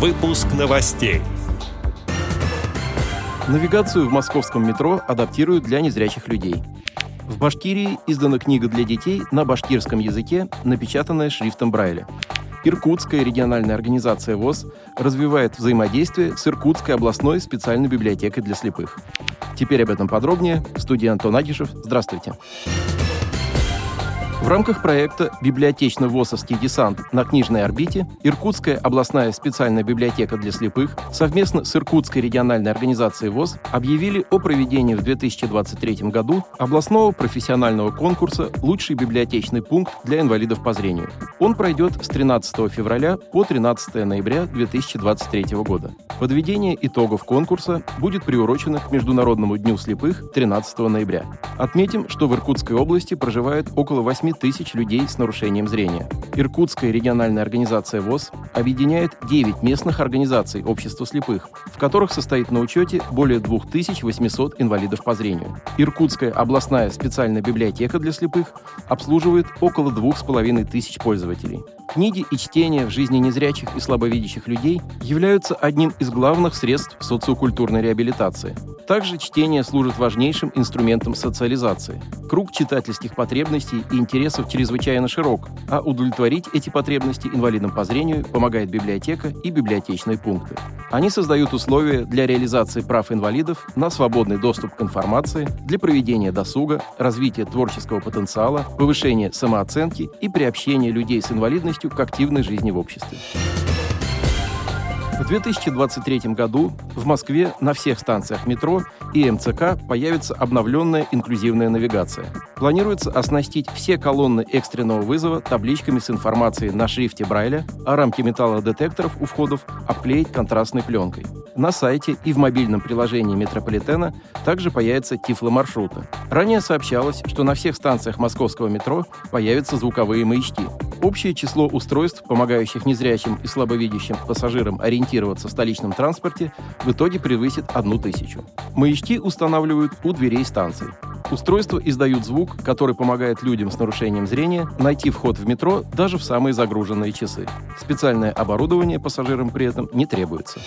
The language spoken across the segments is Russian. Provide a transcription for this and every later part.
Выпуск новостей. Навигацию в московском метро адаптируют для незрячих людей. В Башкирии издана книга для детей на башкирском языке, напечатанная шрифтом Брайля. Иркутская региональная организация ВОЗ развивает взаимодействие с Иркутской областной специальной библиотекой для слепых. Теперь об этом подробнее. В студии Антон Агишев. Здравствуйте. Здравствуйте. Рамках проекта «Библиотечно-ВОСовский десант на книжной орбите» Иркутская областная специальная библиотека для слепых совместно с Иркутской региональной организацией ВОЗ объявили о проведении в 2023 году областного профессионального конкурса «Лучший библиотечный пункт для инвалидов по зрению». Он пройдет с 13 февраля по 13 ноября 2023 года. Подведение итогов конкурса будет приурочено к Международному дню слепых 13 ноября. Отметим, что в Иркутской области проживает около 8 тысяч людей с нарушением зрения. Иркутская региональная организация ВОЗ объединяет 9 местных организаций общества слепых, в которых состоит на учете более 2800 инвалидов по зрению. Иркутская областная специальная библиотека для слепых обслуживает около 2500 пользователей. Книги и чтение в жизни незрячих и слабовидящих людей являются одним из главных средств социокультурной реабилитации. Также чтение служит важнейшим инструментом социализации. Круг читательских потребностей и интересов чрезвычайно широк, а удовлетворить эти потребности инвалидам по зрению помогает библиотека и библиотечные пункты. Они создают условия для реализации прав инвалидов на свободный доступ к информации, для проведения досуга, развития творческого потенциала, повышения самооценки и приобщения людей с инвалидностью к активной жизни в обществе. В 2023 году в Москве на всех станциях метро и МЦК появится обновленная инклюзивная навигация. Планируется оснастить все колонны экстренного вызова табличками с информацией на шрифте Брайля, а рамки металлодетекторов у входов обклеить контрастной пленкой. На сайте и в мобильном приложении метрополитена также появятся тифломаршруты. Ранее сообщалось, что на всех станциях московского метро появятся звуковые маячки. Общее число устройств, помогающих незрячим и слабовидящим пассажирам ориентироваться в столичном транспорте, в итоге превысит одну тысячу. Маячки устанавливают у дверей станций. Устройства издают звук, который помогает людям с нарушением зрения найти вход в метро даже в самые загруженные часы. Специальное оборудование пассажирам при этом не требуется.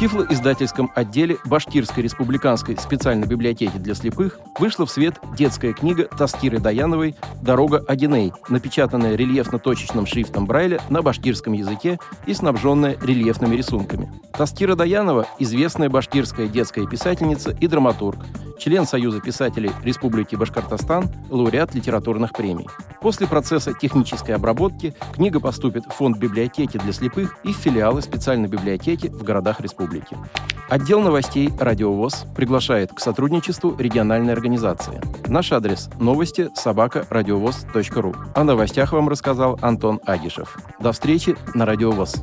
Тифлоиздательском отделе Башкирской республиканской специальной библиотеки для слепых вышла в свет детская книга Таскиры Даяновой «Дорога Адиней», напечатанная рельефно-точечным шрифтом Брайля на башкирском языке и снабженная рельефными рисунками. Таскира Даянова – известная башкирская детская писательница и драматург, член Союза писателей Республики Башкортостан, лауреат литературных премий. После процесса технической обработки книга поступит в фонд библиотеки для слепых и в филиалы специальной библиотеки в городах республики. Отдел новостей «Радиовоз» приглашает к сотрудничеству региональной организации. Наш адрес – новости собака радиовоз.ру. О новостях вам рассказал Антон Агишев. До встречи на «Радиовоз».